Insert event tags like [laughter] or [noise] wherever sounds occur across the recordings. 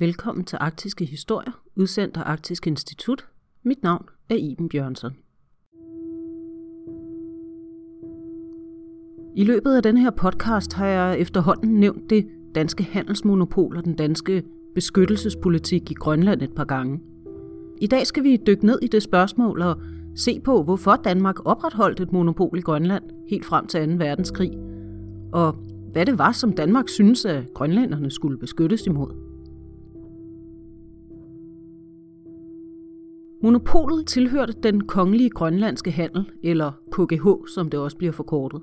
Velkommen til Arktiske Historier, udsendt af Arktisk Institut. Mit navn er Iben Bjørnsson. I løbet af denne her podcast har jeg efterhånden nævnt det danske handelsmonopol og den danske beskyttelsespolitik i Grønland et par gange. I dag skal vi dykke ned i det spørgsmål og se på, hvorfor Danmark opretholdt et monopol i Grønland helt frem til 2. verdenskrig, og hvad det var, som Danmark synes, at grønlænderne skulle beskyttes imod. Monopolet tilhørte den kongelige grønlandske handel, eller KGH, som det også bliver forkortet.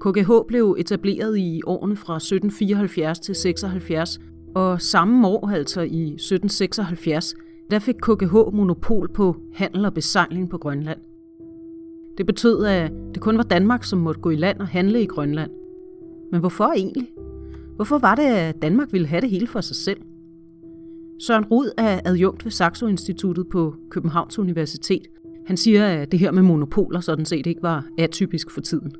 KGH blev etableret i årene fra 1774 til 76, og samme år, altså i 1776, der fik KGH monopol på handel og besejling på Grønland. Det betød, at det kun var Danmark, som måtte gå i land og handle i Grønland. Men hvorfor egentlig? Hvorfor var det, at Danmark ville have det hele for sig selv? Søren Rud er adjunkt ved Saxo Instituttet på Københavns Universitet. Han siger, at det her med monopoler sådan set ikke var atypisk for tiden.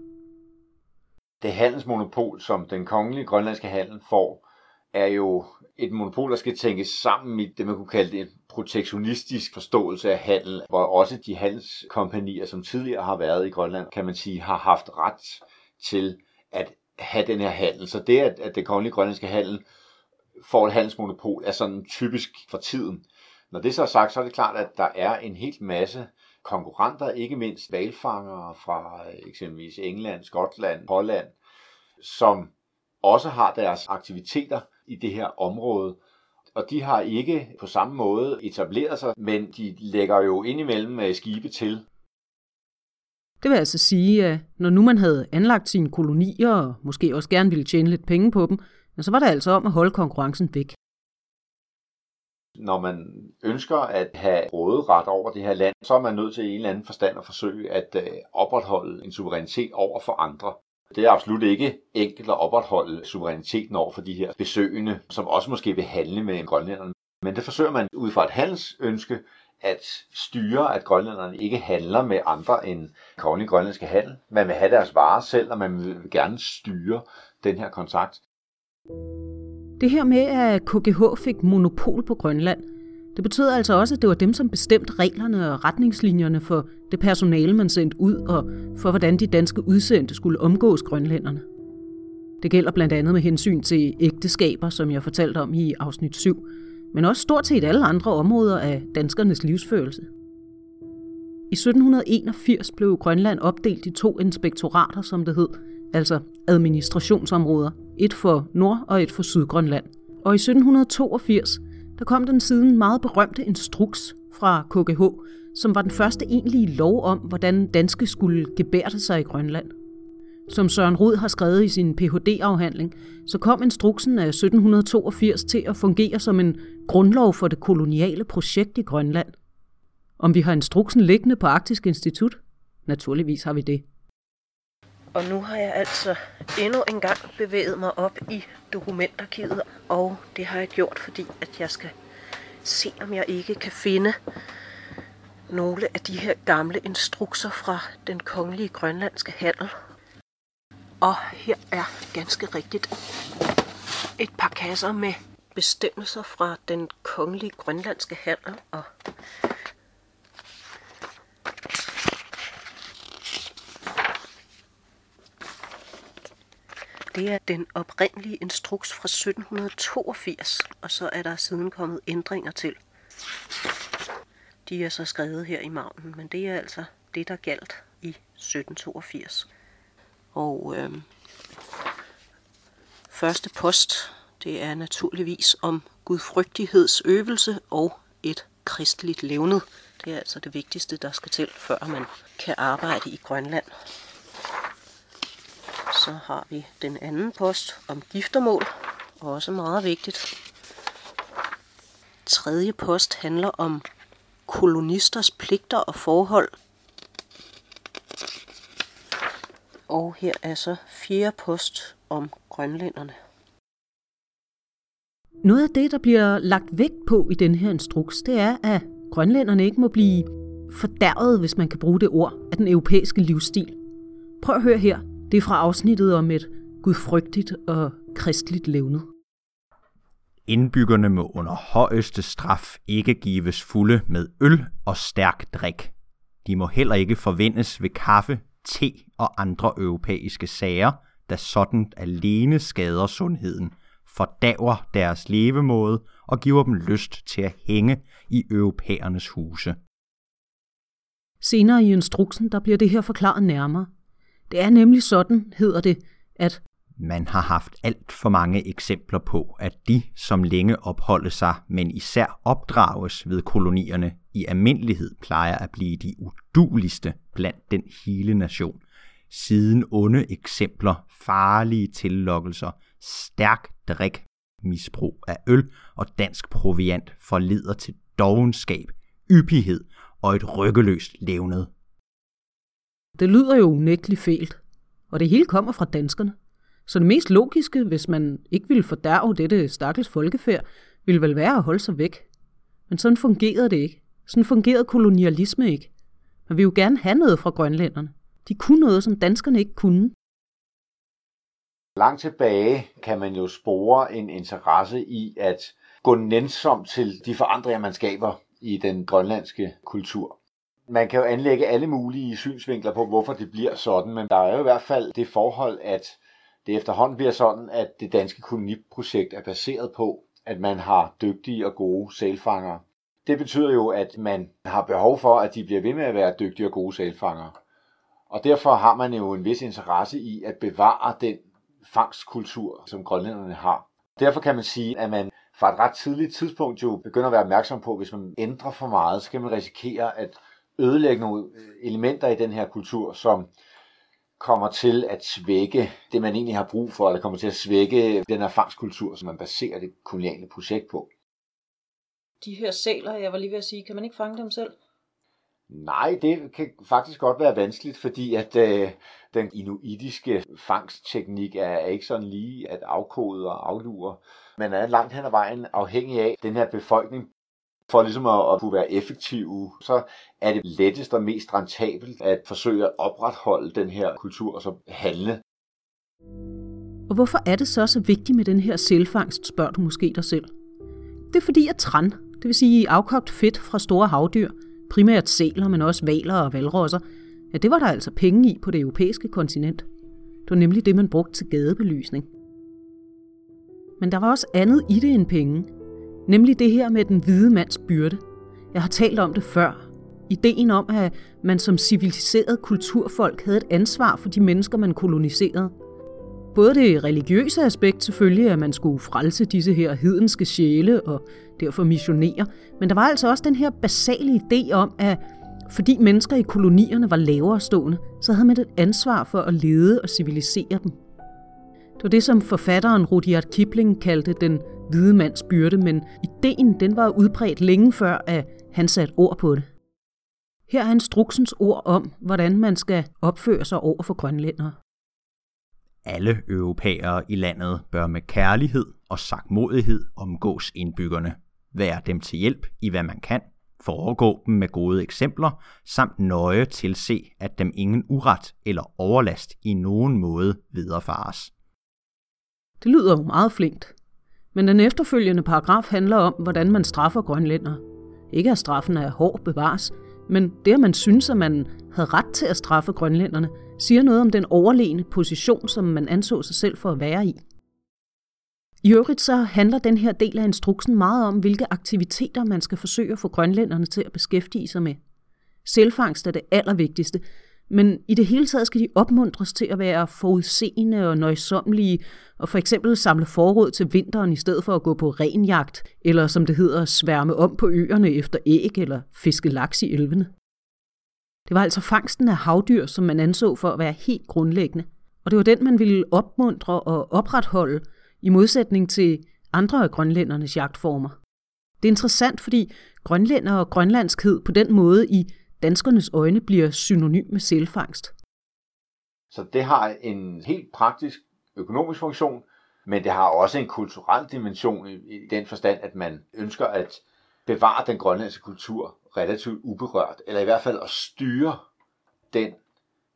Det handelsmonopol, som den kongelige grønlandske handel får, er jo et monopol, der skal tænkes sammen i det, man kunne kalde en protektionistisk forståelse af handel, hvor også de handelskompanier, som tidligere har været i Grønland, kan man sige, har haft ret til at have den her handel. Så det, at, at det kongelige grønlandske handel får et handelsmonopol, er sådan typisk for tiden. Når det så er sagt, så er det klart, at der er en helt masse konkurrenter, ikke mindst valfangere fra øh, eksempelvis England, Skotland, Holland, som også har deres aktiviteter i det her område. Og de har ikke på samme måde etableret sig, men de lægger jo indimellem øh, skibe til. Det vil altså sige, at når nu man havde anlagt sine kolonier, og måske også gerne ville tjene lidt penge på dem, så var det altså om at holde konkurrencen væk. Når man ønsker at have råderet over det her land, så er man nødt til i en eller anden forstand at forsøge at øh, opretholde en suverænitet over for andre. Det er absolut ikke enkelt at opretholde suveræniteten over for de her besøgende, som også måske vil handle med grønlænderne. Men det forsøger man ud fra et handelsønske at styre, at grønlænderne ikke handler med andre end kongelig grønlandske handel. Man vil have deres varer selv, og man vil gerne styre den her kontakt. Det her med, at KGH fik monopol på Grønland, det betød altså også, at det var dem, som bestemte reglerne og retningslinjerne for det personale, man sendte ud, og for hvordan de danske udsendte skulle omgås grønlænderne. Det gælder blandt andet med hensyn til ægteskaber, som jeg fortalte om i afsnit 7, men også stort set alle andre områder af danskernes livsførelse. I 1781 blev Grønland opdelt i to inspektorater, som det hed, altså administrationsområder, et for Nord- og et for Sydgrønland. Og i 1782 der kom den siden meget berømte instruks fra KGH, som var den første egentlige lov om, hvordan danske skulle gebærde sig i Grønland. Som Søren Rud har skrevet i sin Ph.D.-afhandling, så kom instruksen af 1782 til at fungere som en grundlov for det koloniale projekt i Grønland. Om vi har instruksen liggende på Arktisk Institut? Naturligvis har vi det. Og nu har jeg altså endnu en gang bevæget mig op i dokumentarkivet, og det har jeg gjort, fordi at jeg skal se, om jeg ikke kan finde nogle af de her gamle instrukser fra den kongelige grønlandske handel. Og her er ganske rigtigt et par kasser med bestemmelser fra den kongelige grønlandske handel, og Det er den oprindelige instruks fra 1782, og så er der siden kommet ændringer til. De er så skrevet her i magnen, men det er altså det, der galt i 1782. Og øh, første post, det er naturligvis om gudfrygtighedsøvelse og et kristeligt levnet. Det er altså det vigtigste, der skal til, før man kan arbejde i Grønland. Så har vi den anden post om giftermål, også meget vigtigt. Tredje post handler om kolonisters pligter og forhold. Og her er så fjerde post om grønlænderne. Noget af det, der bliver lagt vægt på i den her instruks, det er, at grønlænderne ikke må blive fordærvet, hvis man kan bruge det ord, af den europæiske livsstil. Prøv at høre her. Det er fra afsnittet om et gudfrygtigt og kristligt levnet. Indbyggerne må under højeste straf ikke gives fulde med øl og stærk drik. De må heller ikke forvendes ved kaffe, te og andre europæiske sager, da sådan alene skader sundheden, fordaver deres levemåde og giver dem lyst til at hænge i europæernes huse. Senere i instruksen, der bliver det her forklaret nærmere. Det er nemlig sådan, hedder det, at man har haft alt for mange eksempler på, at de, som længe opholder sig, men især opdrages ved kolonierne, i almindelighed plejer at blive de uduligste blandt den hele nation. Siden onde eksempler, farlige tillokkelser, stærk drik, misbrug af øl og dansk proviant forleder til dovenskab, yppighed og et rykkeløst levnet. Det lyder jo unægteligt fælt, og det hele kommer fra danskerne. Så det mest logiske, hvis man ikke ville fordærve dette stakkels folkefærd, ville vel være at holde sig væk. Men sådan fungerede det ikke. Sådan fungerede kolonialisme ikke. Man vil jo gerne have noget fra grønlænderne. De kunne noget, som danskerne ikke kunne. Langt tilbage kan man jo spore en interesse i at gå nænsomt til de forandringer, man skaber i den grønlandske kultur. Man kan jo anlægge alle mulige synsvinkler på, hvorfor det bliver sådan, men der er jo i hvert fald det forhold, at det efterhånden bliver sådan, at det danske koloniprojekt er baseret på, at man har dygtige og gode sælfangere. Det betyder jo, at man har behov for, at de bliver ved med at være dygtige og gode sælfangere. Og derfor har man jo en vis interesse i at bevare den fangstkultur, som grønlænderne har. Derfor kan man sige, at man fra et ret tidligt tidspunkt jo begynder at være opmærksom på, at hvis man ændrer for meget, så kan man risikere at ødelægge nogle elementer i den her kultur, som kommer til at svække det, man egentlig har brug for, eller kommer til at svække den erfaringskultur, som man baserer det koloniale projekt på. De her sæler, jeg var lige ved at sige, kan man ikke fange dem selv? Nej, det kan faktisk godt være vanskeligt, fordi at øh, den inuitiske fangstteknik er, er ikke sådan lige at afkode og aflure. Man er langt hen ad vejen afhængig af den her befolkning for ligesom at, at kunne være effektive, så er det lettest og mest rentabelt at forsøge at opretholde den her kultur og så handle. Og hvorfor er det så så vigtigt med den her selvfangst, spørger du måske dig selv. Det er fordi, at tran, det vil sige afkogt fedt fra store havdyr, primært sæler, men også valer og valrosser, ja, det var der altså penge i på det europæiske kontinent. Det var nemlig det, man brugte til gadebelysning. Men der var også andet i det end penge. Nemlig det her med den hvide mands byrde. Jeg har talt om det før. Ideen om, at man som civiliseret kulturfolk havde et ansvar for de mennesker, man koloniserede. Både det religiøse aspekt selvfølgelig, at man skulle frelse disse her hedenske sjæle og derfor missionere, men der var altså også den her basale idé om, at fordi mennesker i kolonierne var lavere stående, så havde man et ansvar for at lede og civilisere dem. Det var det, som forfatteren Rudyard Kipling kaldte den hvide mands byrde, men ideen den var udbredt længe før, at han satte ord på det. Her er instruksens ord om, hvordan man skal opføre sig over for grønlændere. Alle europæere i landet bør med kærlighed og sagtmodighed omgås indbyggerne, være dem til hjælp i hvad man kan, foregå dem med gode eksempler, samt nøje tilse, at dem ingen uret eller overlast i nogen måde viderefares. Det lyder jo meget flinkt. Men den efterfølgende paragraf handler om, hvordan man straffer grønlænder. Ikke at straffen er hård bevares, men det, at man synes, at man havde ret til at straffe grønlænderne, siger noget om den overlegne position, som man anså sig selv for at være i. I øvrigt så handler den her del af instruksen meget om, hvilke aktiviteter man skal forsøge at få grønlænderne til at beskæftige sig med. Selvfangst er det allervigtigste, men i det hele taget skal de opmuntres til at være forudseende og nøjsommelige, og for eksempel samle forråd til vinteren i stedet for at gå på renjagt, eller som det hedder, sværme om på øerne efter æg eller fiske laks i elvene. Det var altså fangsten af havdyr, som man anså for at være helt grundlæggende, og det var den, man ville opmuntre og opretholde, i modsætning til andre af grønlændernes jagtformer. Det er interessant, fordi grønlænder og grønlandskhed på den måde i danskernes øjne bliver synonym med selvfangst. Så det har en helt praktisk økonomisk funktion, men det har også en kulturel dimension i den forstand, at man ønsker at bevare den grønlandske kultur relativt uberørt, eller i hvert fald at styre den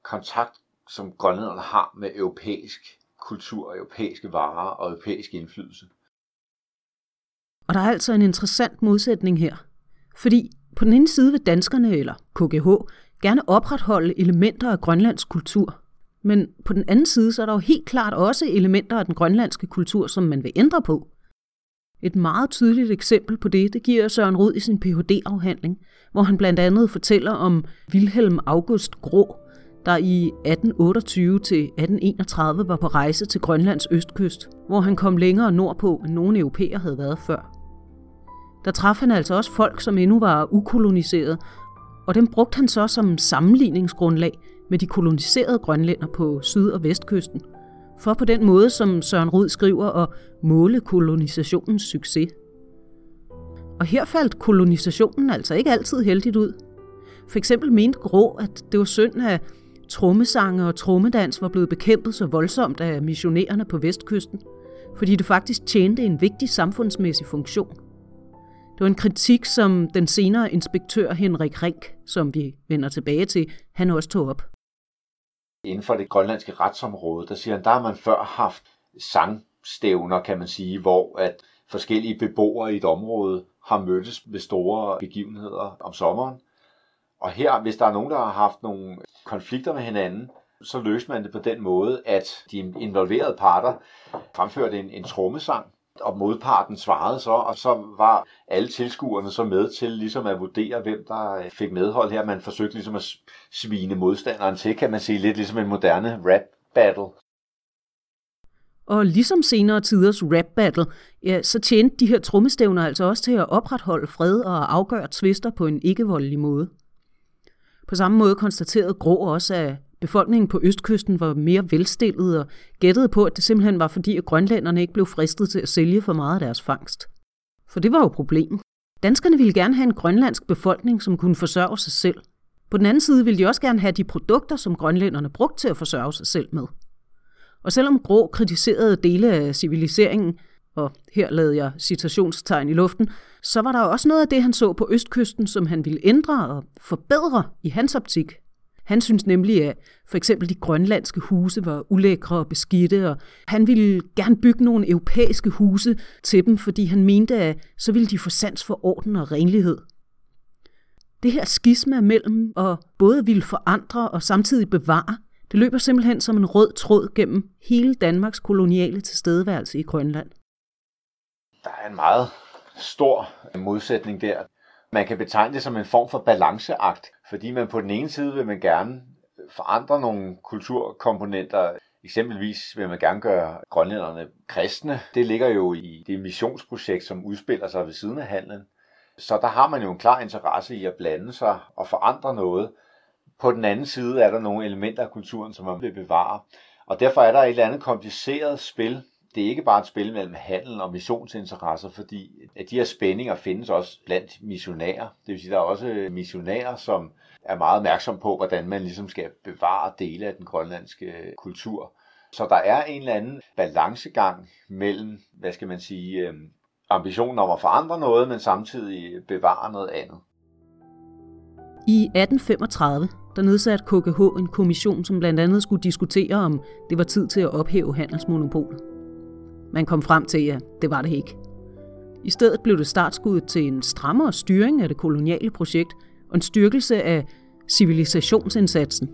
kontakt, som grønlænderne har med europæisk kultur, europæiske varer og europæisk indflydelse. Og der er altså en interessant modsætning her. Fordi på den ene side vil danskerne, eller KGH, gerne opretholde elementer af grønlandsk kultur. Men på den anden side, så er der jo helt klart også elementer af den grønlandske kultur, som man vil ændre på. Et meget tydeligt eksempel på det, det giver Søren Rud i sin Ph.D.-afhandling, hvor han blandt andet fortæller om Wilhelm August Grå, der i 1828 til 1831 var på rejse til Grønlands østkyst, hvor han kom længere nordpå, end nogen europæer havde været før. Der traf han altså også folk, som endnu var ukoloniseret, og dem brugte han så som sammenligningsgrundlag med de koloniserede grønlænder på syd- og vestkysten, for på den måde, som Søren Rud skriver, at måle kolonisationens succes. Og her faldt kolonisationen altså ikke altid heldigt ud. For eksempel mente Grå, at det var synd, at trommesange og trommedans var blevet bekæmpet så voldsomt af missionærerne på vestkysten, fordi det faktisk tjente en vigtig samfundsmæssig funktion. Det var en kritik, som den senere inspektør Henrik Rink, som vi vender tilbage til, han også tog op. Inden for det grønlandske retsområde, der siger han, der har man før haft sangstævner, kan man sige, hvor at forskellige beboere i et område har mødtes ved store begivenheder om sommeren. Og her, hvis der er nogen, der har haft nogle konflikter med hinanden, så løste man det på den måde, at de involverede parter fremførte en, en trommesang, og modparten svarede så, og så var alle tilskuerne så med til ligesom at vurdere, hvem der øh, fik medhold her. Man forsøgte ligesom at svine modstanderen til, kan man sige, lidt ligesom en moderne rap battle. Og ligesom senere tiders rap battle, ja, så tjente de her trommestævner altså også til at opretholde fred og afgøre tvister på en ikke-voldelig måde. På samme måde konstaterede Grå også, at befolkningen på østkysten var mere velstillet og gættede på, at det simpelthen var fordi, at grønlænderne ikke blev fristet til at sælge for meget af deres fangst. For det var jo problemet. Danskerne ville gerne have en grønlandsk befolkning, som kunne forsørge sig selv. På den anden side ville de også gerne have de produkter, som grønlænderne brugte til at forsørge sig selv med. Og selvom Grå kritiserede dele af civiliseringen, og her lavede jeg citationstegn i luften, så var der også noget af det, han så på østkysten, som han ville ændre og forbedre i hans optik. Han synes nemlig, at for eksempel de grønlandske huse var ulækre og beskidte, og han ville gerne bygge nogle europæiske huse til dem, fordi han mente, at så ville de få sans for orden og renlighed. Det her skisma mellem at både ville forandre og samtidig bevare, det løber simpelthen som en rød tråd gennem hele Danmarks koloniale tilstedeværelse i Grønland. Der er en meget stor modsætning der. Man kan betegne det som en form for balanceakt, fordi man på den ene side vil man gerne forandre nogle kulturkomponenter. Eksempelvis vil man gerne gøre grønlænderne kristne. Det ligger jo i det missionsprojekt, som udspiller sig ved siden af handlen. Så der har man jo en klar interesse i at blande sig og forandre noget. På den anden side er der nogle elementer af kulturen, som man vil bevare. Og derfor er der et eller andet kompliceret spil det er ikke bare et spil mellem handel og missionsinteresser, fordi at de her spændinger findes også blandt missionærer. Det vil sige, at der er også øh, missionærer, som er meget opmærksom på, hvordan man ligesom skal bevare dele af den grønlandske øh, kultur. Så der er en eller anden balancegang mellem, hvad skal man sige, øh, ambitionen om at forandre noget, men samtidig bevare noget andet. I 1835 der nedsatte KGH en kommission, som blandt andet skulle diskutere, om det var tid til at ophæve handelsmonopolet. Man kom frem til, at det var det ikke. I stedet blev det startskuddet til en strammere styring af det koloniale projekt og en styrkelse af civilisationsindsatsen.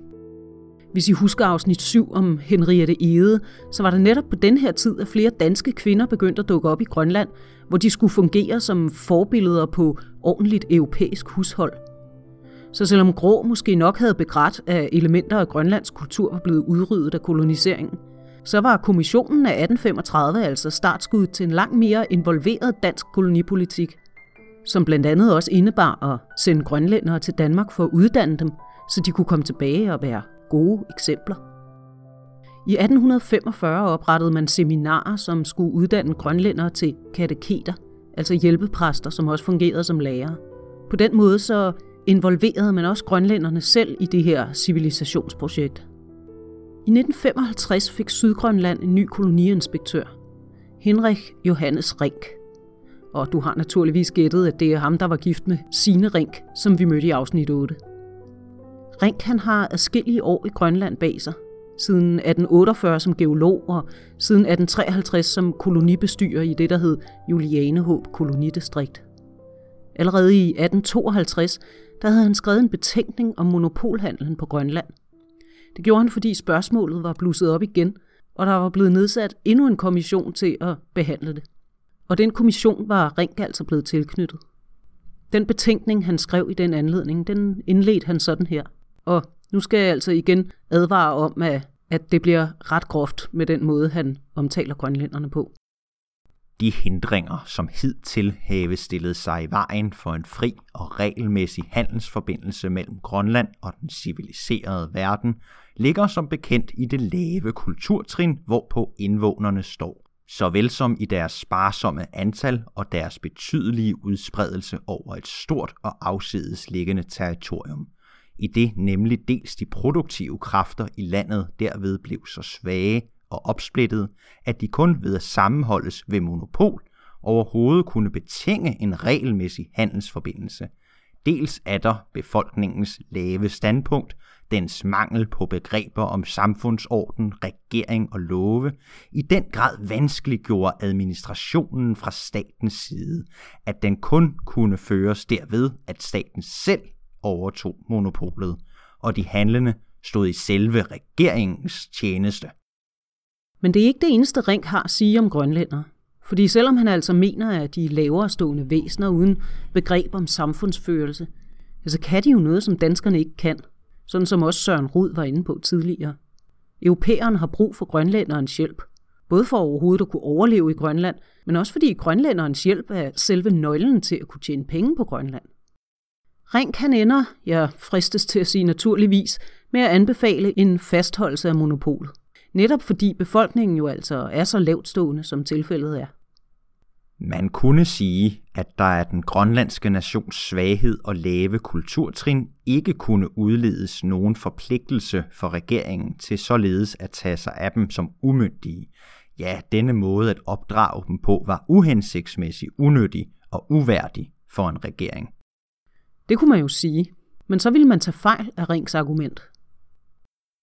Hvis I husker afsnit 7 om Henriette Ede, så var det netop på den her tid, at flere danske kvinder begyndte at dukke op i Grønland, hvor de skulle fungere som forbilleder på ordentligt europæisk hushold. Så selvom Grå måske nok havde begrædt, at elementer af Grønlands kultur var blevet udryddet af koloniseringen, så var kommissionen af 1835 altså startskud til en langt mere involveret dansk kolonipolitik, som blandt andet også indebar at sende grønlændere til Danmark for at uddanne dem, så de kunne komme tilbage og være gode eksempler. I 1845 oprettede man seminarer, som skulle uddanne grønlændere til kateketer, altså hjælpepræster, som også fungerede som lærere. På den måde så involverede man også grønlænderne selv i det her civilisationsprojekt. I 1955 fik Sydgrønland en ny koloniinspektør, Henrik Johannes Rink. Og du har naturligvis gættet, at det er ham, der var gift med Sine Rink, som vi mødte i afsnit 8. Rink han har adskillige år i Grønland bag sig. siden 1848 som geolog og siden 1853 som kolonibestyrer i det, der hed Julianehåb kolonidistrikt. Allerede i 1852 der havde han skrevet en betænkning om monopolhandlen på Grønland. Det gjorde han, fordi spørgsmålet var blusset op igen, og der var blevet nedsat endnu en kommission til at behandle det. Og den kommission var Rink altså blevet tilknyttet. Den betænkning, han skrev i den anledning, den indledte han sådan her. Og nu skal jeg altså igen advare om, at, at det bliver ret groft med den måde, han omtaler grønlænderne på. De hindringer, som hidtil have stillet sig i vejen for en fri og regelmæssig handelsforbindelse mellem Grønland og den civiliserede verden, ligger som bekendt i det lave kulturtrin, hvorpå indvånerne står. Såvel som i deres sparsomme antal og deres betydelige udspredelse over et stort og afsides liggende territorium, i det nemlig dels de produktive kræfter i landet derved blev så svage og opsplittet, at de kun ved at sammenholdes ved monopol overhovedet kunne betinge en regelmæssig handelsforbindelse. Dels er der befolkningens lave standpunkt, dens mangel på begreber om samfundsorden, regering og love, i den grad vanskeliggjorde administrationen fra statens side, at den kun kunne føres derved, at staten selv overtog monopolet, og de handlende stod i selve regeringens tjeneste. Men det er ikke det eneste Ring har at sige om grønlænder. Fordi selvom han altså mener, at de er lavere stående væsener uden begreb om samfundsførelse, så kan de jo noget, som danskerne ikke kan – sådan som også Søren Rud var inde på tidligere. Europæeren har brug for grønlænderens hjælp, både for overhovedet at kunne overleve i Grønland, men også fordi grønlænderens hjælp er selve nøglen til at kunne tjene penge på Grønland. Ring kan ender, jeg fristes til at sige naturligvis, med at anbefale en fastholdelse af monopolet. Netop fordi befolkningen jo altså er så lavtstående, som tilfældet er. Man kunne sige, at der af den grønlandske nations svaghed og lave kulturtrin ikke kunne udledes nogen forpligtelse for regeringen til således at tage sig af dem som umyndige. Ja, denne måde at opdrage dem på var uhensigtsmæssig, unyttig og uværdig for en regering. Det kunne man jo sige, men så ville man tage fejl af Rings argument.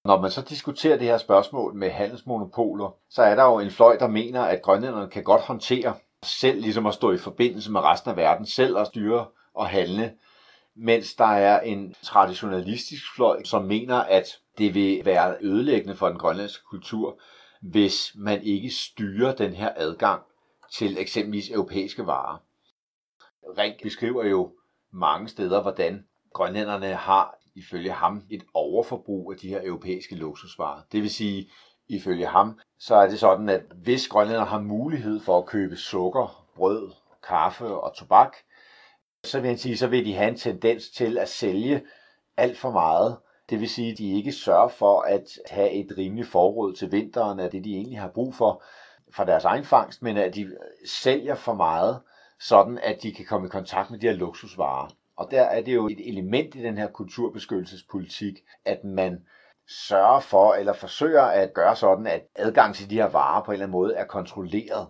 Når man så diskuterer det her spørgsmål med handelsmonopoler, så er der jo en fløj, der mener, at grønlænderne kan godt håndtere selv ligesom at stå i forbindelse med resten af verden, selv at styre og handle, mens der er en traditionalistisk fløj, som mener, at det vil være ødelæggende for den grønlandske kultur, hvis man ikke styrer den her adgang til eksempelvis europæiske varer. Rink beskriver jo mange steder, hvordan grønlænderne har ifølge ham et overforbrug af de her europæiske luksusvarer. Det vil sige, ifølge ham, så er det sådan, at hvis grønlænder har mulighed for at købe sukker, brød, kaffe og tobak, så vil han sige, så vil de have en tendens til at sælge alt for meget. Det vil sige, at de ikke sørger for at have et rimeligt forråd til vinteren af det, de egentlig har brug for fra deres egen fangst, men at de sælger for meget, sådan at de kan komme i kontakt med de her luksusvarer. Og der er det jo et element i den her kulturbeskyttelsespolitik, at man sørger for eller forsøger at gøre sådan, at adgang til de her varer på en eller anden måde er kontrolleret.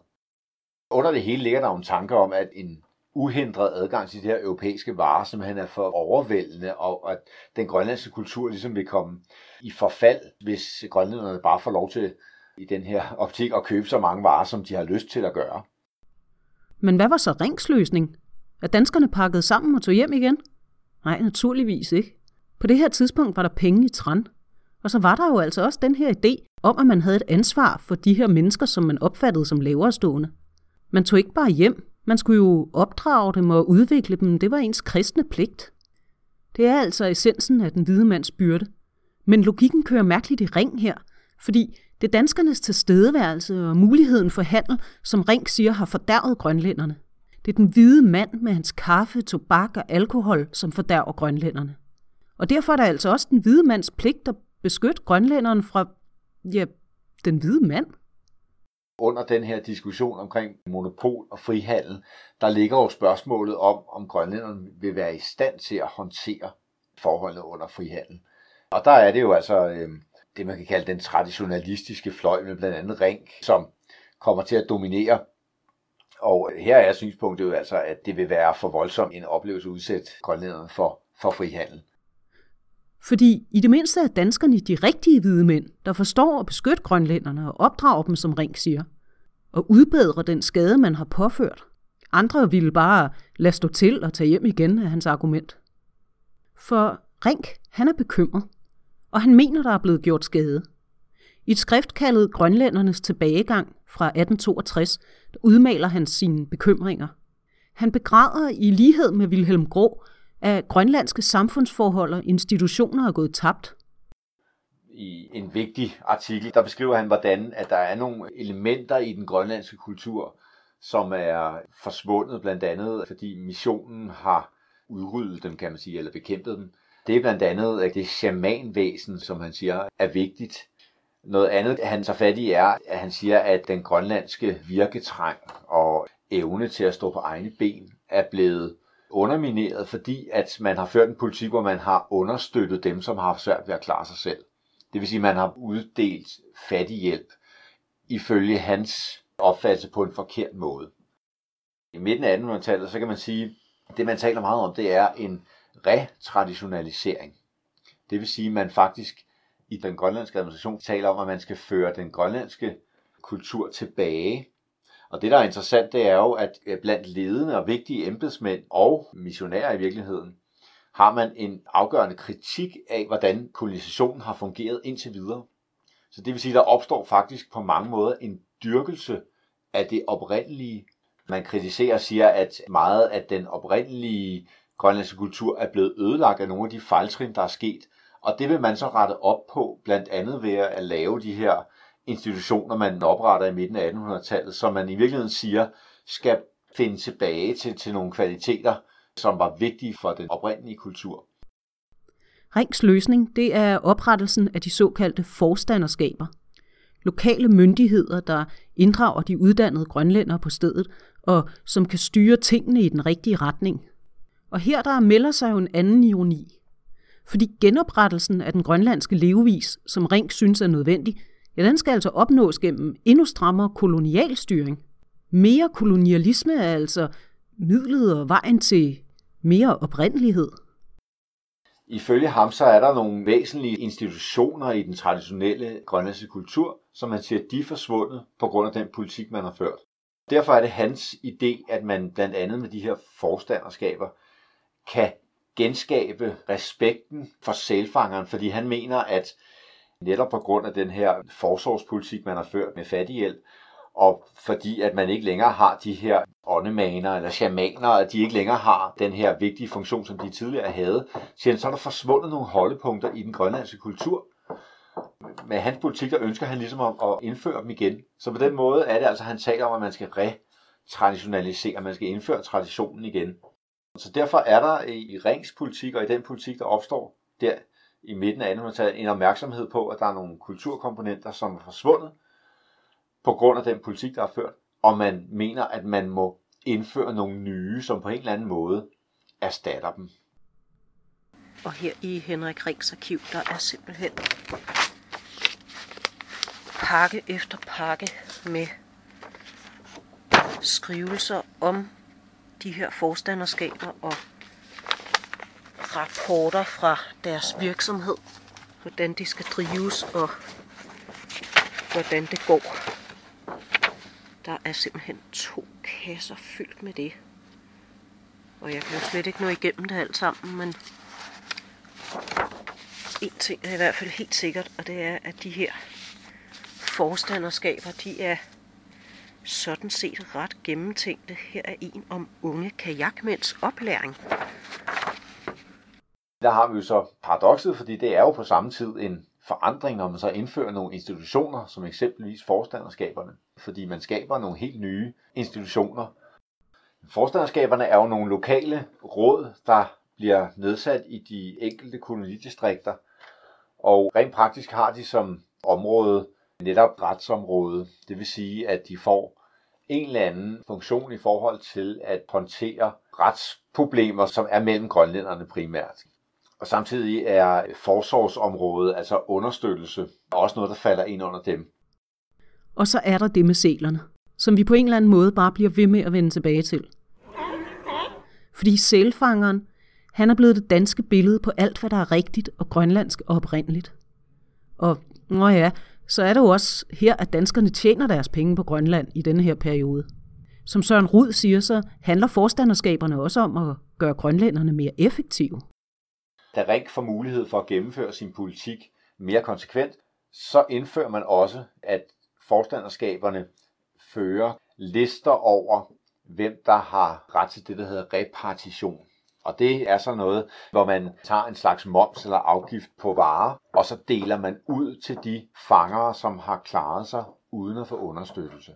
Under det hele ligger der jo en tanke om, at en uhindret adgang til de her europæiske varer simpelthen er for overvældende, og at den grønlandske kultur ligesom vil komme i forfald, hvis grønlænderne bare får lov til i den her optik at købe så mange varer, som de har lyst til at gøre. Men hvad var så Rings løsning? At danskerne pakkede sammen og tog hjem igen? Nej, naturligvis ikke. På det her tidspunkt var der penge i træn. Og så var der jo altså også den her idé om, at man havde et ansvar for de her mennesker, som man opfattede som laverestående. Man tog ikke bare hjem. Man skulle jo opdrage dem og udvikle dem. Det var ens kristne pligt. Det er altså essensen af den hvide mands byrde. Men logikken kører mærkeligt i ring her, fordi det er danskernes tilstedeværelse og muligheden for handel, som Ring siger har fordærvet grønlænderne. Det er den hvide mand med hans kaffe, tobak og alkohol, som fordærver grønlænderne. Og derfor er der altså også den hvide mands pligt at beskytte grønlænderen fra, ja, den hvide mand. Under den her diskussion omkring monopol og frihandel, der ligger jo spørgsmålet om, om grønlænderne vil være i stand til at håndtere forholdene under frihandel. Og der er det jo altså øh, det, man kan kalde den traditionalistiske fløj med blandt andet Ring, som kommer til at dominere. Og øh, her er synspunktet jo altså, at det vil være for voldsom en oplevelse at udsætte grønlænderne for, for frihandel. Fordi i det mindste er danskerne de rigtige hvide mænd, der forstår at beskytte grønlænderne og opdrager dem, som Ring siger, og udbedre den skade, man har påført. Andre ville bare lade stå til og tage hjem igen af hans argument. For Rink, han er bekymret, og han mener, der er blevet gjort skade. I et skrift kaldet Grønlændernes tilbagegang fra 1862 udmaler han sine bekymringer. Han begræder i lighed med Wilhelm Grå, at grønlandske samfundsforhold og institutioner er gået tabt. I en vigtig artikel, der beskriver han, hvordan at der er nogle elementer i den grønlandske kultur, som er forsvundet blandt andet, fordi missionen har udryddet dem, kan man sige, eller bekæmpet dem. Det er blandt andet at det shamanvæsen, som han siger, er vigtigt. Noget andet, han tager fat i, er, at han siger, at den grønlandske virketrang og evne til at stå på egne ben er blevet undermineret, fordi at man har ført en politik, hvor man har understøttet dem, som har haft svært ved at klare sig selv. Det vil sige, at man har uddelt fattighjælp ifølge hans opfattelse på en forkert måde. I midten af 1800-tallet, så kan man sige, at det man taler meget om, det er en retraditionalisering. Det vil sige, at man faktisk i den grønlandske administration taler om, at man skal føre den grønlandske kultur tilbage. Og det, der er interessant, det er jo, at øh, blandt ledende og vigtige embedsmænd og missionærer i virkeligheden, har man en afgørende kritik af, hvordan kolonisationen har fungeret indtil videre. Så det vil sige, at der opstår faktisk på mange måder en dyrkelse af det oprindelige. Man kritiserer og siger, at meget af den oprindelige grønlandske kultur er blevet ødelagt af nogle af de fejltrin, der er sket. Og det vil man så rette op på, blandt andet ved at lave de her institutioner, man opretter i midten af 1800-tallet, som man i virkeligheden siger, skal finde tilbage til, til nogle kvaliteter, som var vigtige for den oprindelige kultur. Rings løsning det er oprettelsen af de såkaldte forstanderskaber. Lokale myndigheder, der inddrager de uddannede grønlændere på stedet, og som kan styre tingene i den rigtige retning. Og her der melder sig jo en anden ironi. Fordi genoprettelsen af den grønlandske levevis, som Rink synes er nødvendig, ja, den skal altså opnås gennem endnu strammere kolonialstyring. Mere kolonialisme er altså midlet og vejen til mere oprindelighed. Ifølge ham så er der nogle væsentlige institutioner i den traditionelle grønlandske kultur, som man siger, de er forsvundet på grund af den politik, man har ført. Derfor er det hans idé, at man blandt andet med de her forstanderskaber kan genskabe respekten for sælfangeren, fordi han mener, at netop på grund af den her forsorgspolitik, man har ført med fattighjælp, og fordi at man ikke længere har de her åndemaner eller shamaner, at de ikke længere har den her vigtige funktion, som de tidligere havde, så er der forsvundet nogle holdepunkter i den grønlandske kultur. Med hans politik, der ønsker han ligesom at indføre dem igen. Så på den måde er det altså, at han taler om, at man skal retraditionalisere, man skal indføre traditionen igen. Så derfor er der i Rings politik og i den politik, der opstår der i midten af 1800-tallet, en opmærksomhed på, at der er nogle kulturkomponenter, som er forsvundet på grund af den politik, der er ført, og man mener, at man må indføre nogle nye, som på en eller anden måde erstatter dem. Og her i Henrik Rings arkiv, der er simpelthen pakke efter pakke med skrivelser om de her forstanderskaber og rapporter fra deres virksomhed, hvordan de skal drives og hvordan det går. Der er simpelthen to kasser fyldt med det. Og jeg kan jo slet ikke nå igennem det alt sammen, men en ting er i hvert fald helt sikkert, og det er, at de her forstanderskaber, de er sådan set ret gennemtænkte. Her er en om unge kajakmænds oplæring. Der har vi jo så paradokset, fordi det er jo på samme tid en forandring, når man så indfører nogle institutioner, som eksempelvis forstanderskaberne, fordi man skaber nogle helt nye institutioner. Forstanderskaberne er jo nogle lokale råd, der bliver nedsat i de enkelte kolonidistrikter, og rent praktisk har de som område netop retsområde. Det vil sige, at de får en eller anden funktion i forhold til at håndtere retsproblemer, som er mellem grønlænderne primært. Og samtidig er forsorgsområdet, altså understøttelse, også noget, der falder ind under dem. Og så er der det med sælerne, som vi på en eller anden måde bare bliver ved med at vende tilbage til. Fordi sælfangeren, Han er blevet det danske billede på alt, hvad der er rigtigt og grønlandsk og oprindeligt. Og, nå ja, så er det jo også her, at danskerne tjener deres penge på Grønland i denne her periode. Som Søren Rud siger, så handler forstanderskaberne også om at gøre grønlænderne mere effektive. Da Rink får mulighed for at gennemføre sin politik mere konsekvent, så indfører man også, at forstanderskaberne fører lister over, hvem der har ret til det, der hedder repartition. Og det er så noget, hvor man tager en slags moms eller afgift på varer, og så deler man ud til de fangere, som har klaret sig uden at få understøttelse.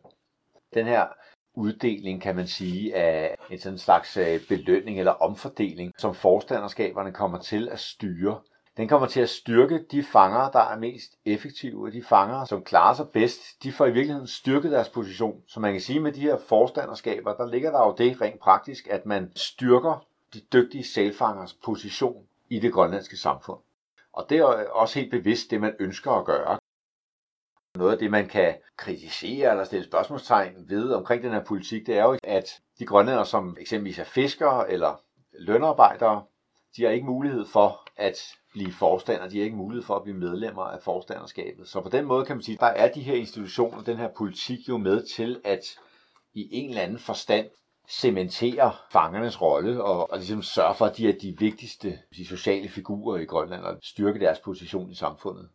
Den her uddeling, kan man sige, af en sådan slags øh, belønning eller omfordeling, som forstanderskaberne kommer til at styre. Den kommer til at styrke de fanger, der er mest effektive, de fanger, som klarer sig bedst. De får i virkeligheden styrket deres position. Så man kan sige, med de her forstanderskaber, der ligger der jo det rent praktisk, at man styrker de dygtige sælfangers position i det grønlandske samfund. Og det er også helt bevidst det, man ønsker at gøre. Noget af det, man kan kritisere eller stille spørgsmålstegn ved omkring den her politik, det er jo, at de grønlændere, som eksempelvis er fiskere eller lønarbejdere, de har ikke mulighed for at blive forstander, de har ikke mulighed for at blive medlemmer af forstanderskabet. Så på den måde kan man sige, der er de her institutioner, den her politik jo med til at i en eller anden forstand cementere fangernes rolle og, og ligesom sørge for, at de er de vigtigste de sociale figurer i Grønland og styrke deres position i samfundet.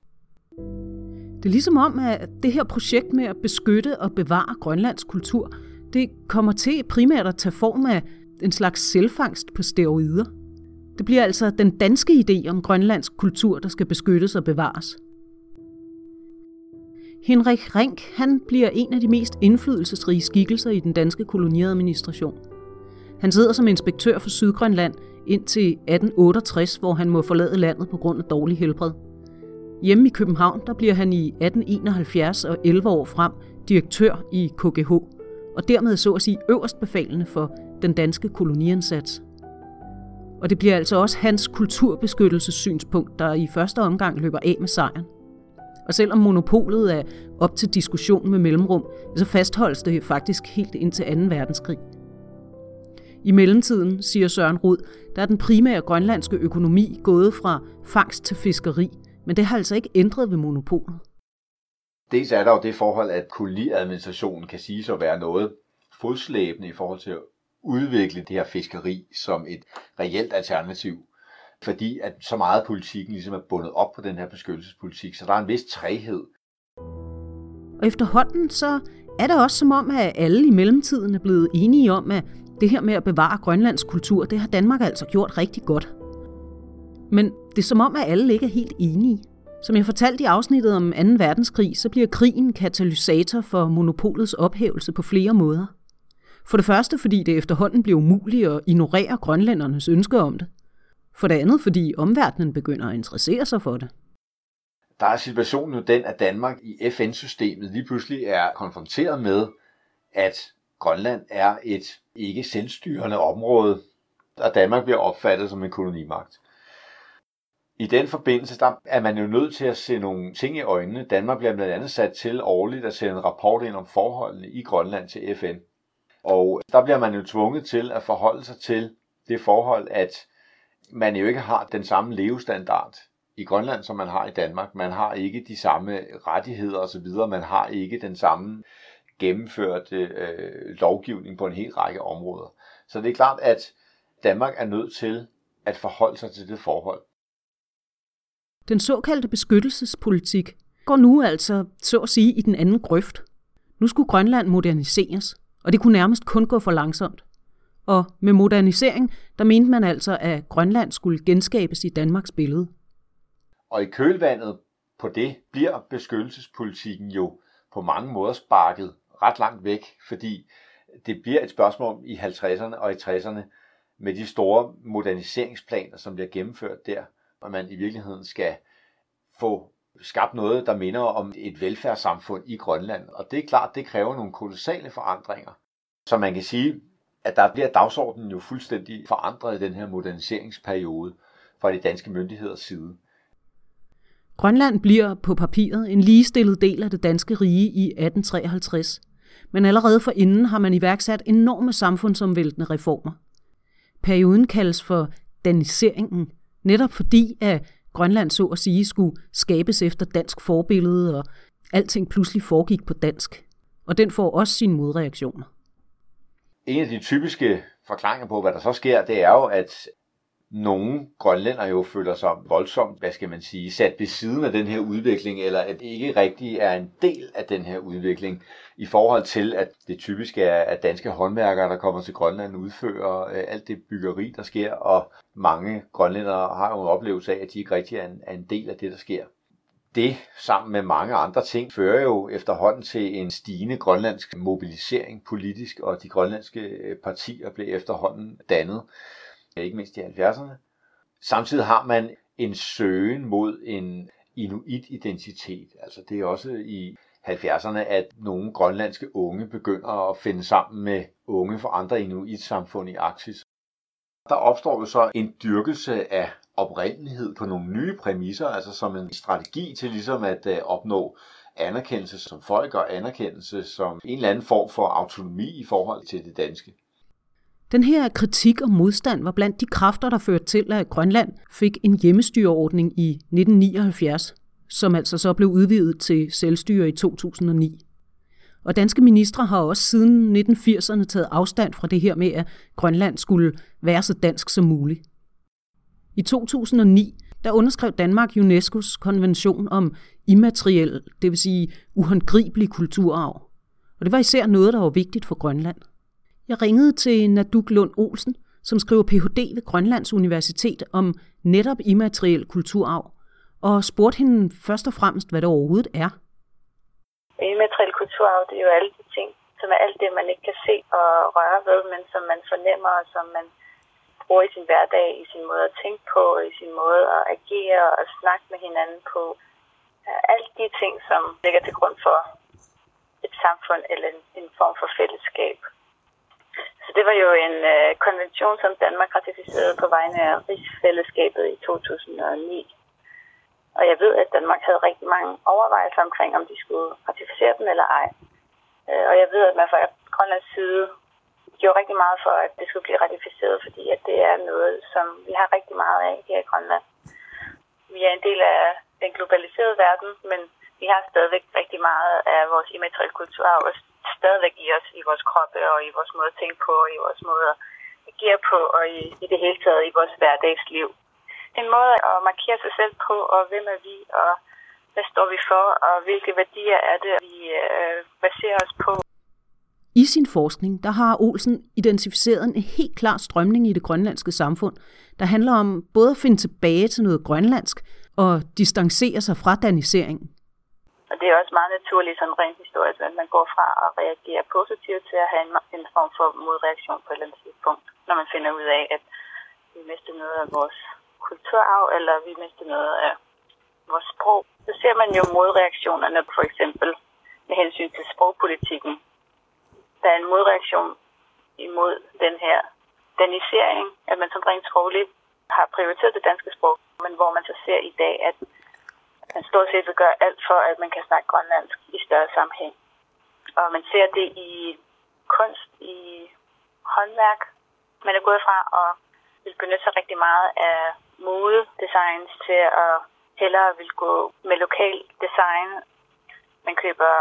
Det er ligesom om, at det her projekt med at beskytte og bevare Grønlands kultur, det kommer til primært at tage form af en slags selvfangst på steroider. Det bliver altså den danske idé om Grønlands kultur, der skal beskyttes og bevares. Henrik Rink han bliver en af de mest indflydelsesrige skikkelser i den danske koloniadministration. Han sidder som inspektør for Sydgrønland indtil 1868, hvor han må forlade landet på grund af dårlig helbred. Hjemme i København der bliver han i 1871 og 11 år frem direktør i KGH, og dermed så at sige øverstbefalende for den danske koloniansats. Og det bliver altså også hans kulturbeskyttelsessynspunkt, der i første omgang løber af med sejren. Og selvom monopolet er op til diskussion med mellemrum, så fastholdes det faktisk helt indtil 2. verdenskrig. I mellemtiden, siger Søren Rud, der er den primære grønlandske økonomi gået fra fangst til fiskeri, men det har altså ikke ændret ved monopolet. Dels er der jo det forhold, at koloniadministrationen kan sige at være noget fodslæbende i forhold til at udvikle det her fiskeri som et reelt alternativ fordi at så meget af politikken ligesom er bundet op på den her beskyttelsespolitik, så der er en vis træhed. Og efterhånden så er det også som om, at alle i mellemtiden er blevet enige om, at det her med at bevare Grønlands kultur, det har Danmark altså gjort rigtig godt. Men det er som om, at alle ikke er helt enige. Som jeg fortalte i afsnittet om 2. verdenskrig, så bliver krigen katalysator for monopolets ophævelse på flere måder. For det første, fordi det efterhånden bliver umuligt at ignorere grønlændernes ønsker om det. For det andet, fordi omverdenen begynder at interessere sig for det. Der er situationen jo den, at Danmark i FN-systemet lige pludselig er konfronteret med, at Grønland er et ikke selvstyrende område, og Danmark bliver opfattet som en kolonimagt. I den forbindelse der er man jo nødt til at se nogle ting i øjnene. Danmark bliver blandt andet sat til årligt at sende en rapport ind om forholdene i Grønland til FN. Og der bliver man jo tvunget til at forholde sig til det forhold, at man jo ikke har den samme levestandard i Grønland, som man har i Danmark. Man har ikke de samme rettigheder osv. Man har ikke den samme gennemførte øh, lovgivning på en hel række områder. Så det er klart, at Danmark er nødt til at forholde sig til det forhold. Den såkaldte beskyttelsespolitik går nu altså, så at sige, i den anden grøft. Nu skulle Grønland moderniseres, og det kunne nærmest kun gå for langsomt. Og med modernisering, der mente man altså, at Grønland skulle genskabes i Danmarks billede. Og i kølvandet på det bliver beskyttelsespolitikken jo på mange måder sparket ret langt væk, fordi det bliver et spørgsmål i 50'erne og i 60'erne med de store moderniseringsplaner, som bliver gennemført der, og man i virkeligheden skal få skabt noget, der minder om et velfærdssamfund i Grønland. Og det er klart, det kræver nogle kolossale forandringer. Så man kan sige, at der bliver dagsordenen jo fuldstændig forandret i den her moderniseringsperiode fra de danske myndigheders side. Grønland bliver på papiret en ligestillet del af det danske rige i 1853, men allerede for inden har man iværksat enorme samfundsomvæltende reformer. Perioden kaldes for daniseringen, netop fordi at Grønland så at sige skulle skabes efter dansk forbillede, og alting pludselig foregik på dansk. Og den får også sine modreaktioner. En af de typiske forklaringer på, hvad der så sker, det er jo, at nogle grønlænder jo føler sig voldsomt, hvad skal man sige, sat ved siden af den her udvikling, eller at ikke rigtig er en del af den her udvikling, i forhold til, at det typisk er at danske håndværkere, der kommer til Grønland, udfører øh, alt det byggeri, der sker, og mange grønlændere har jo en oplevelse af, at de ikke rigtig er en, er en del af det, der sker. Det, sammen med mange andre ting, fører jo efterhånden til en stigende grønlandsk mobilisering politisk, og de grønlandske øh, partier blev efterhånden dannet øh, ikke mindst i 70'erne. Samtidig har man en søgen mod en inuit-identitet. Altså det er også i 70'erne, at nogle grønlandske unge begynder at finde sammen med unge fra andre inuit-samfund i Arktis. Der opstår jo så en dyrkelse af oprindelighed på nogle nye præmisser, altså som en strategi til ligesom at øh, opnå anerkendelse som folk og anerkendelse som en eller anden form for autonomi i forhold til det danske. Den her kritik og modstand var blandt de kræfter, der førte til, at Grønland fik en hjemmestyreordning i 1979, som altså så blev udvidet til selvstyre i 2009. Og danske ministre har også siden 1980'erne taget afstand fra det her med, at Grønland skulle være så dansk som muligt. I 2009 der underskrev Danmark UNESCO's konvention om immateriel, det vil sige uhåndgribelig kulturarv. Og det var især noget, der var vigtigt for Grønland. Jeg ringede til Naduk Lund Olsen, som skriver Ph.D. ved Grønlands Universitet om netop immateriel kulturarv, og spurgte hende først og fremmest, hvad det overhovedet er. Immateriel kulturarv, det er jo alle de ting, som er alt det, man ikke kan se og røre ved, men som man fornemmer, og som man bruger i sin hverdag, i sin måde at tænke på, i sin måde at agere og snakke med hinanden på. Alle de ting, som ligger til grund for et samfund eller en, en form for fællesskab. Så det var jo en øh, konvention, som Danmark ratificerede på vegne af Rigsfællesskabet i 2009. Og jeg ved, at Danmark havde rigtig mange overvejelser omkring, om de skulle ratificere den eller ej. Øh, og jeg ved, at man fra Grønlands side gjorde rigtig meget for, at det skulle blive ratificeret, fordi at det er noget, som vi har rigtig meget af her i Grønland. Vi er en del af den globaliserede verden, men vi har stadigvæk rigtig meget af vores immaterielle kulturarv stadigvæk i os, i vores kroppe og i vores måde at tænke på, og i vores måde at agere på, og i, i det hele taget i vores hverdagsliv. En måde at markere sig selv på, og hvem er vi, og hvad står vi for, og hvilke værdier er det, vi øh, baserer os på. I sin forskning der har Olsen identificeret en helt klar strømning i det grønlandske samfund, der handler om både at finde tilbage til noget grønlandsk og distancere sig fra daniseringen. Og det er også meget naturligt sådan rent historisk, at man går fra at reagere positivt til at have en, en form for modreaktion på et eller andet tidspunkt, når man finder ud af, at vi mister noget af vores kulturarv, eller vi mister noget af vores sprog. Så ser man jo modreaktionerne for eksempel med hensyn til sprogpolitikken. Der er en modreaktion imod den her danisering, at man som rent sprogligt har prioriteret det danske sprog, men hvor man så ser i dag, at man stort set vil gøre alt for, at man kan snakke grønlandsk i større sammenhæng. Og man ser det i kunst, i håndværk. Man er gået fra at vil benytte sig rigtig meget af modedesigns til at hellere vil gå med lokal design. Man køber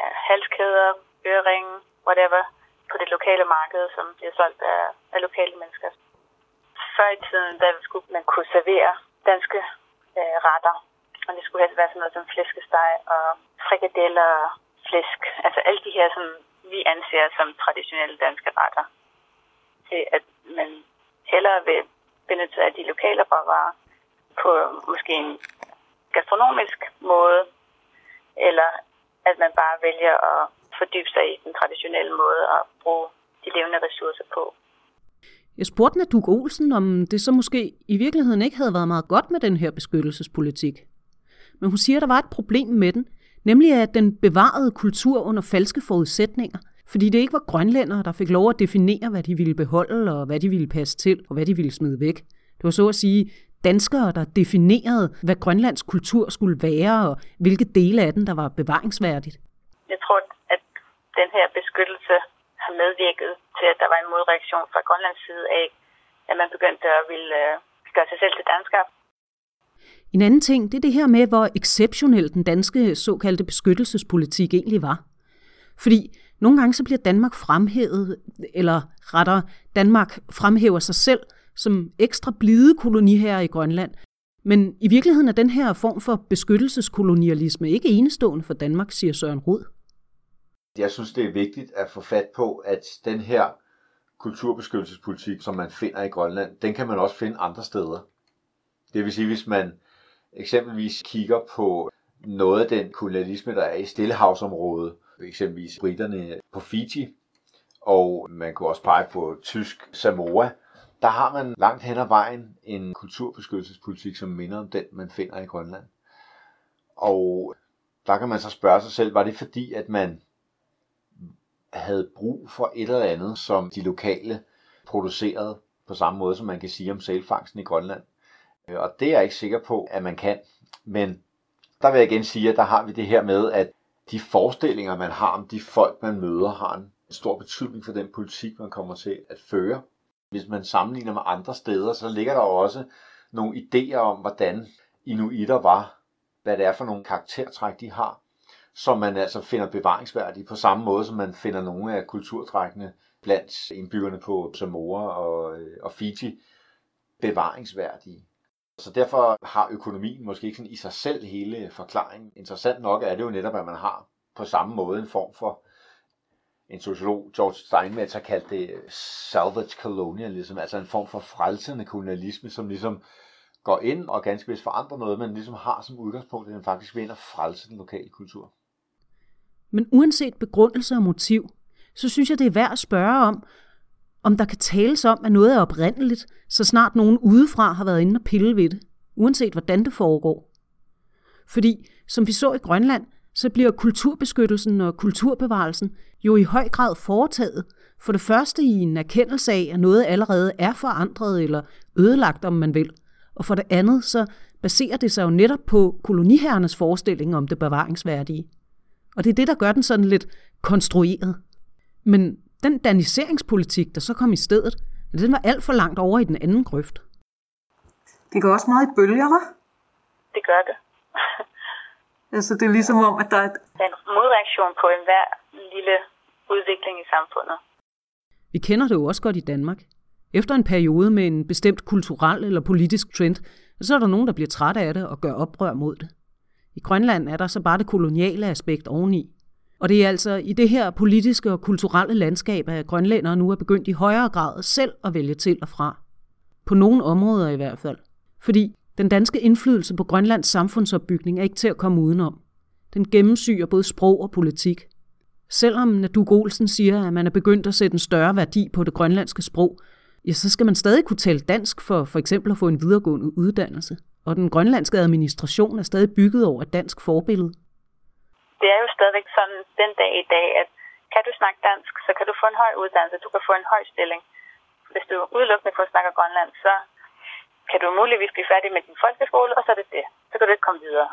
ja, halskæder, øreringe, whatever, på det lokale marked, som bliver solgt af, af lokale mennesker. Før i tiden, der skulle man kunne servere danske øh, retter og det skulle helst være sådan noget som flæskesteg og frikadeller og flæsk. Altså alle de her, som vi anser som traditionelle danske retter. Til at man hellere vil benytte sig af de lokale råvarer på måske en gastronomisk måde, eller at man bare vælger at fordybe sig i den traditionelle måde at bruge de levende ressourcer på. Jeg spurgte Naduk Olsen, om det så måske i virkeligheden ikke havde været meget godt med den her beskyttelsespolitik men hun siger, at der var et problem med den, nemlig at den bevarede kultur under falske forudsætninger, fordi det ikke var grønlændere, der fik lov at definere, hvad de ville beholde, og hvad de ville passe til, og hvad de ville smide væk. Det var så at sige danskere, der definerede, hvad Grønlands kultur skulle være, og hvilke dele af den, der var bevaringsværdigt. Jeg tror, den her beskyttelse har medvirket til, at der var en modreaktion fra Grønlands side af, at man begyndte at ville øh, gøre sig selv til dansker. En anden ting, det er det her med, hvor exceptionel den danske såkaldte beskyttelsespolitik egentlig var. Fordi nogle gange så bliver Danmark fremhævet, eller rettere, Danmark fremhæver sig selv som ekstra blide koloniherre i Grønland. Men i virkeligheden er den her form for beskyttelseskolonialisme ikke enestående for Danmark, siger Søren Rud. Jeg synes, det er vigtigt at få fat på, at den her kulturbeskyttelsespolitik, som man finder i Grønland, den kan man også finde andre steder. Det vil sige, hvis man eksempelvis kigger på noget af den kolonialisme, der er i Stillehavsområdet, eksempelvis britterne på Fiji, og man kunne også pege på tysk Samoa, der har man langt hen ad vejen en kulturbeskyttelsespolitik, som minder om den, man finder i Grønland. Og der kan man så spørge sig selv, var det fordi, at man havde brug for et eller andet, som de lokale producerede på samme måde, som man kan sige om sælfangsten i Grønland. Øh, og det er jeg ikke sikker på, at man kan. Men der vil jeg igen sige, at der har vi det her med, at de forestillinger, man har om de folk, man møder, har en stor betydning for den politik, man kommer til at føre. Hvis man sammenligner med andre steder, så ligger der også nogle idéer om, hvordan inuitter var, hvad det er for nogle karaktertræk, de har, som man altså finder bevaringsværdige på samme måde, som man finder nogle af kulturtrækkene blandt indbyggerne på Samoa og, øh, og Fiji bevaringsværdige. Så derfor har økonomien måske ikke sådan i sig selv hele forklaringen. Interessant nok er det jo netop, at man har på samme måde en form for en sociolog, George Steinmetz, har kaldt det salvage colonialism, altså en form for frelsende kolonialisme, som ligesom går ind og ganske vist forandrer noget, men ligesom har som udgangspunkt, at den faktisk vil ind og frelse den lokale kultur. Men uanset begrundelse og motiv, så synes jeg, det er værd at spørge om, om der kan tales om, at noget er oprindeligt, så snart nogen udefra har været inde og pille ved det, uanset hvordan det foregår. Fordi, som vi så i Grønland, så bliver kulturbeskyttelsen og kulturbevarelsen jo i høj grad foretaget. For det første i en erkendelse af, at noget allerede er forandret eller ødelagt, om man vil. Og for det andet, så baserer det sig jo netop på koloniherrenes forestilling om det bevaringsværdige. Og det er det, der gør den sådan lidt konstrueret. Men den daniseringspolitik, der så kom i stedet, den var alt for langt over i den anden grøft. Det går også meget i bølger, hva'? Det gør det. [laughs] altså det er ligesom om, at der er et... en modreaktion på enhver lille udvikling i samfundet. Vi kender det jo også godt i Danmark. Efter en periode med en bestemt kulturel eller politisk trend, så er der nogen, der bliver træt af det og gør oprør mod det. I Grønland er der så bare det koloniale aspekt oveni. Og det er altså i det her politiske og kulturelle landskab, at grønlændere nu er begyndt i højere grad selv at vælge til og fra. På nogle områder i hvert fald. Fordi den danske indflydelse på Grønlands samfundsopbygning er ikke til at komme udenom. Den gennemsyrer både sprog og politik. Selvom Nadu Olsen siger, at man er begyndt at sætte en større værdi på det grønlandske sprog, ja, så skal man stadig kunne tale dansk for for eksempel at få en videregående uddannelse. Og den grønlandske administration er stadig bygget over et dansk forbillede det er jo stadigvæk sådan den dag i dag, at kan du snakke dansk, så kan du få en høj uddannelse, du kan få en høj stilling. Hvis du udelukkende kun snakker grønland, så kan du muligvis blive færdig med din folkeskole, og så er det det. Så kan du ikke komme videre.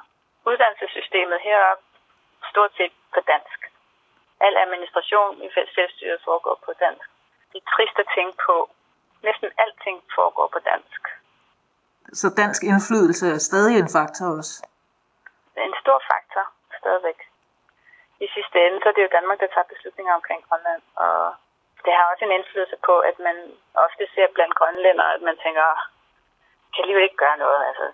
Uddannelsessystemet heroppe stort set på dansk. Al administration i selvstyret foregår på dansk. Det er trist at tænke på. Næsten alting foregår på dansk. Så dansk indflydelse er stadig en faktor også? En stor faktor, stadigvæk i sidste ende, så er det jo Danmark, der tager beslutninger omkring Grønland. Og det har også en indflydelse på, at man ofte ser blandt grønlænder, at man tænker, kan alligevel ikke gøre noget. Altså,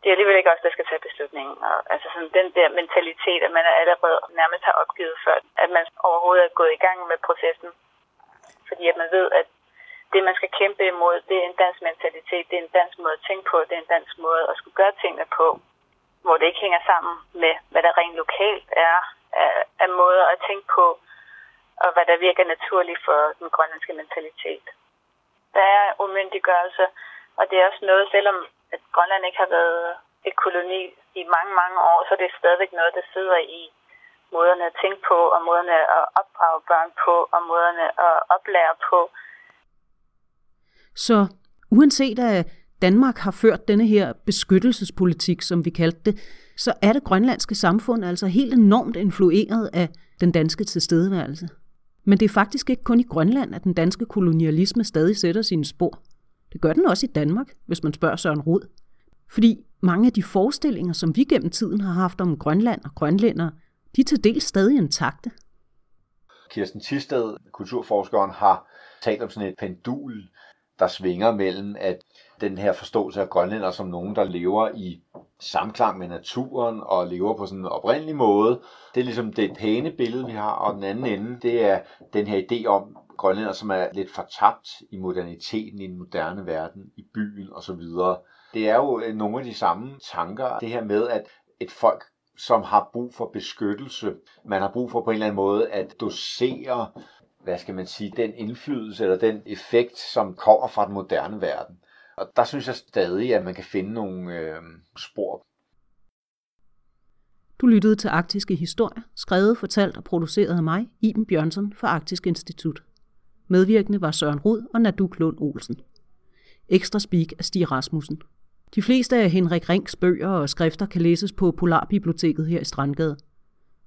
det er alligevel ikke os, der skal tage beslutningen. Og, altså sådan den der mentalitet, at man er allerede nærmest har opgivet før, at man overhovedet er gået i gang med processen. Fordi at man ved, at det, man skal kæmpe imod, det er en dansk mentalitet, det er en dansk måde at tænke på, det er en dansk måde at skulle gøre tingene på, hvor det ikke hænger sammen med, hvad der rent lokalt er af, af måder at tænke på, og hvad der virker naturligt for den grønlandske mentalitet. Der er umyndiggørelse, og det er også noget, selvom at Grønland ikke har været et koloni i mange, mange år, så det er det stadigvæk noget, der sidder i måderne at tænke på, og måderne at opdrage børn på, og måderne at oplære på. Så uanset at Danmark har ført denne her beskyttelsespolitik, som vi kaldte det, så er det grønlandske samfund altså helt enormt influeret af den danske tilstedeværelse. Men det er faktisk ikke kun i Grønland, at den danske kolonialisme stadig sætter sine spor. Det gør den også i Danmark, hvis man spørger Søren Rod. Fordi mange af de forestillinger, som vi gennem tiden har haft om Grønland og grønlændere, de er til dels stadig intakte. Kirsten Tisted, kulturforskeren, har talt om sådan et pendul, der svinger mellem, at den her forståelse af grønlænder som nogen, der lever i samklang med naturen og lever på sådan en oprindelig måde. Det er ligesom det pæne billede, vi har, og den anden ende, det er den her idé om grønlænder, som er lidt fortabt i moderniteten, i den moderne verden, i byen osv. Det er jo øh, nogle af de samme tanker, det her med, at et folk som har brug for beskyttelse. Man har brug for på en eller anden måde at dosere, hvad skal man sige, den indflydelse eller den effekt, som kommer fra den moderne verden. Og der synes jeg stadig, at man kan finde nogle øh, spor. Du lyttede til Arktiske Historier, skrevet, fortalt og produceret af mig, Iben Bjørnsen fra Arktisk Institut. Medvirkende var Søren Rud og Naduk Lund Olsen. Ekstra speak af Stig Rasmussen. De fleste af Henrik Rings bøger og skrifter kan læses på Polarbiblioteket her i Strandgade.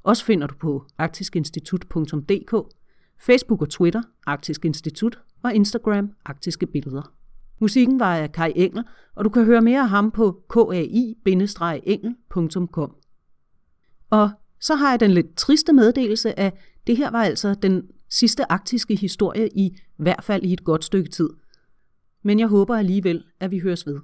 Også finder du på arktiskinstitut.dk, Facebook og Twitter, Arktisk Institut og Instagram, Arktiske Billeder. Musikken var af Kai Engel, og du kan høre mere af ham på kai-engel.com. Og så har jeg den lidt triste meddelelse, at det her var altså den sidste arktiske historie i hvert fald i et godt stykke tid. Men jeg håber alligevel, at vi høres ved.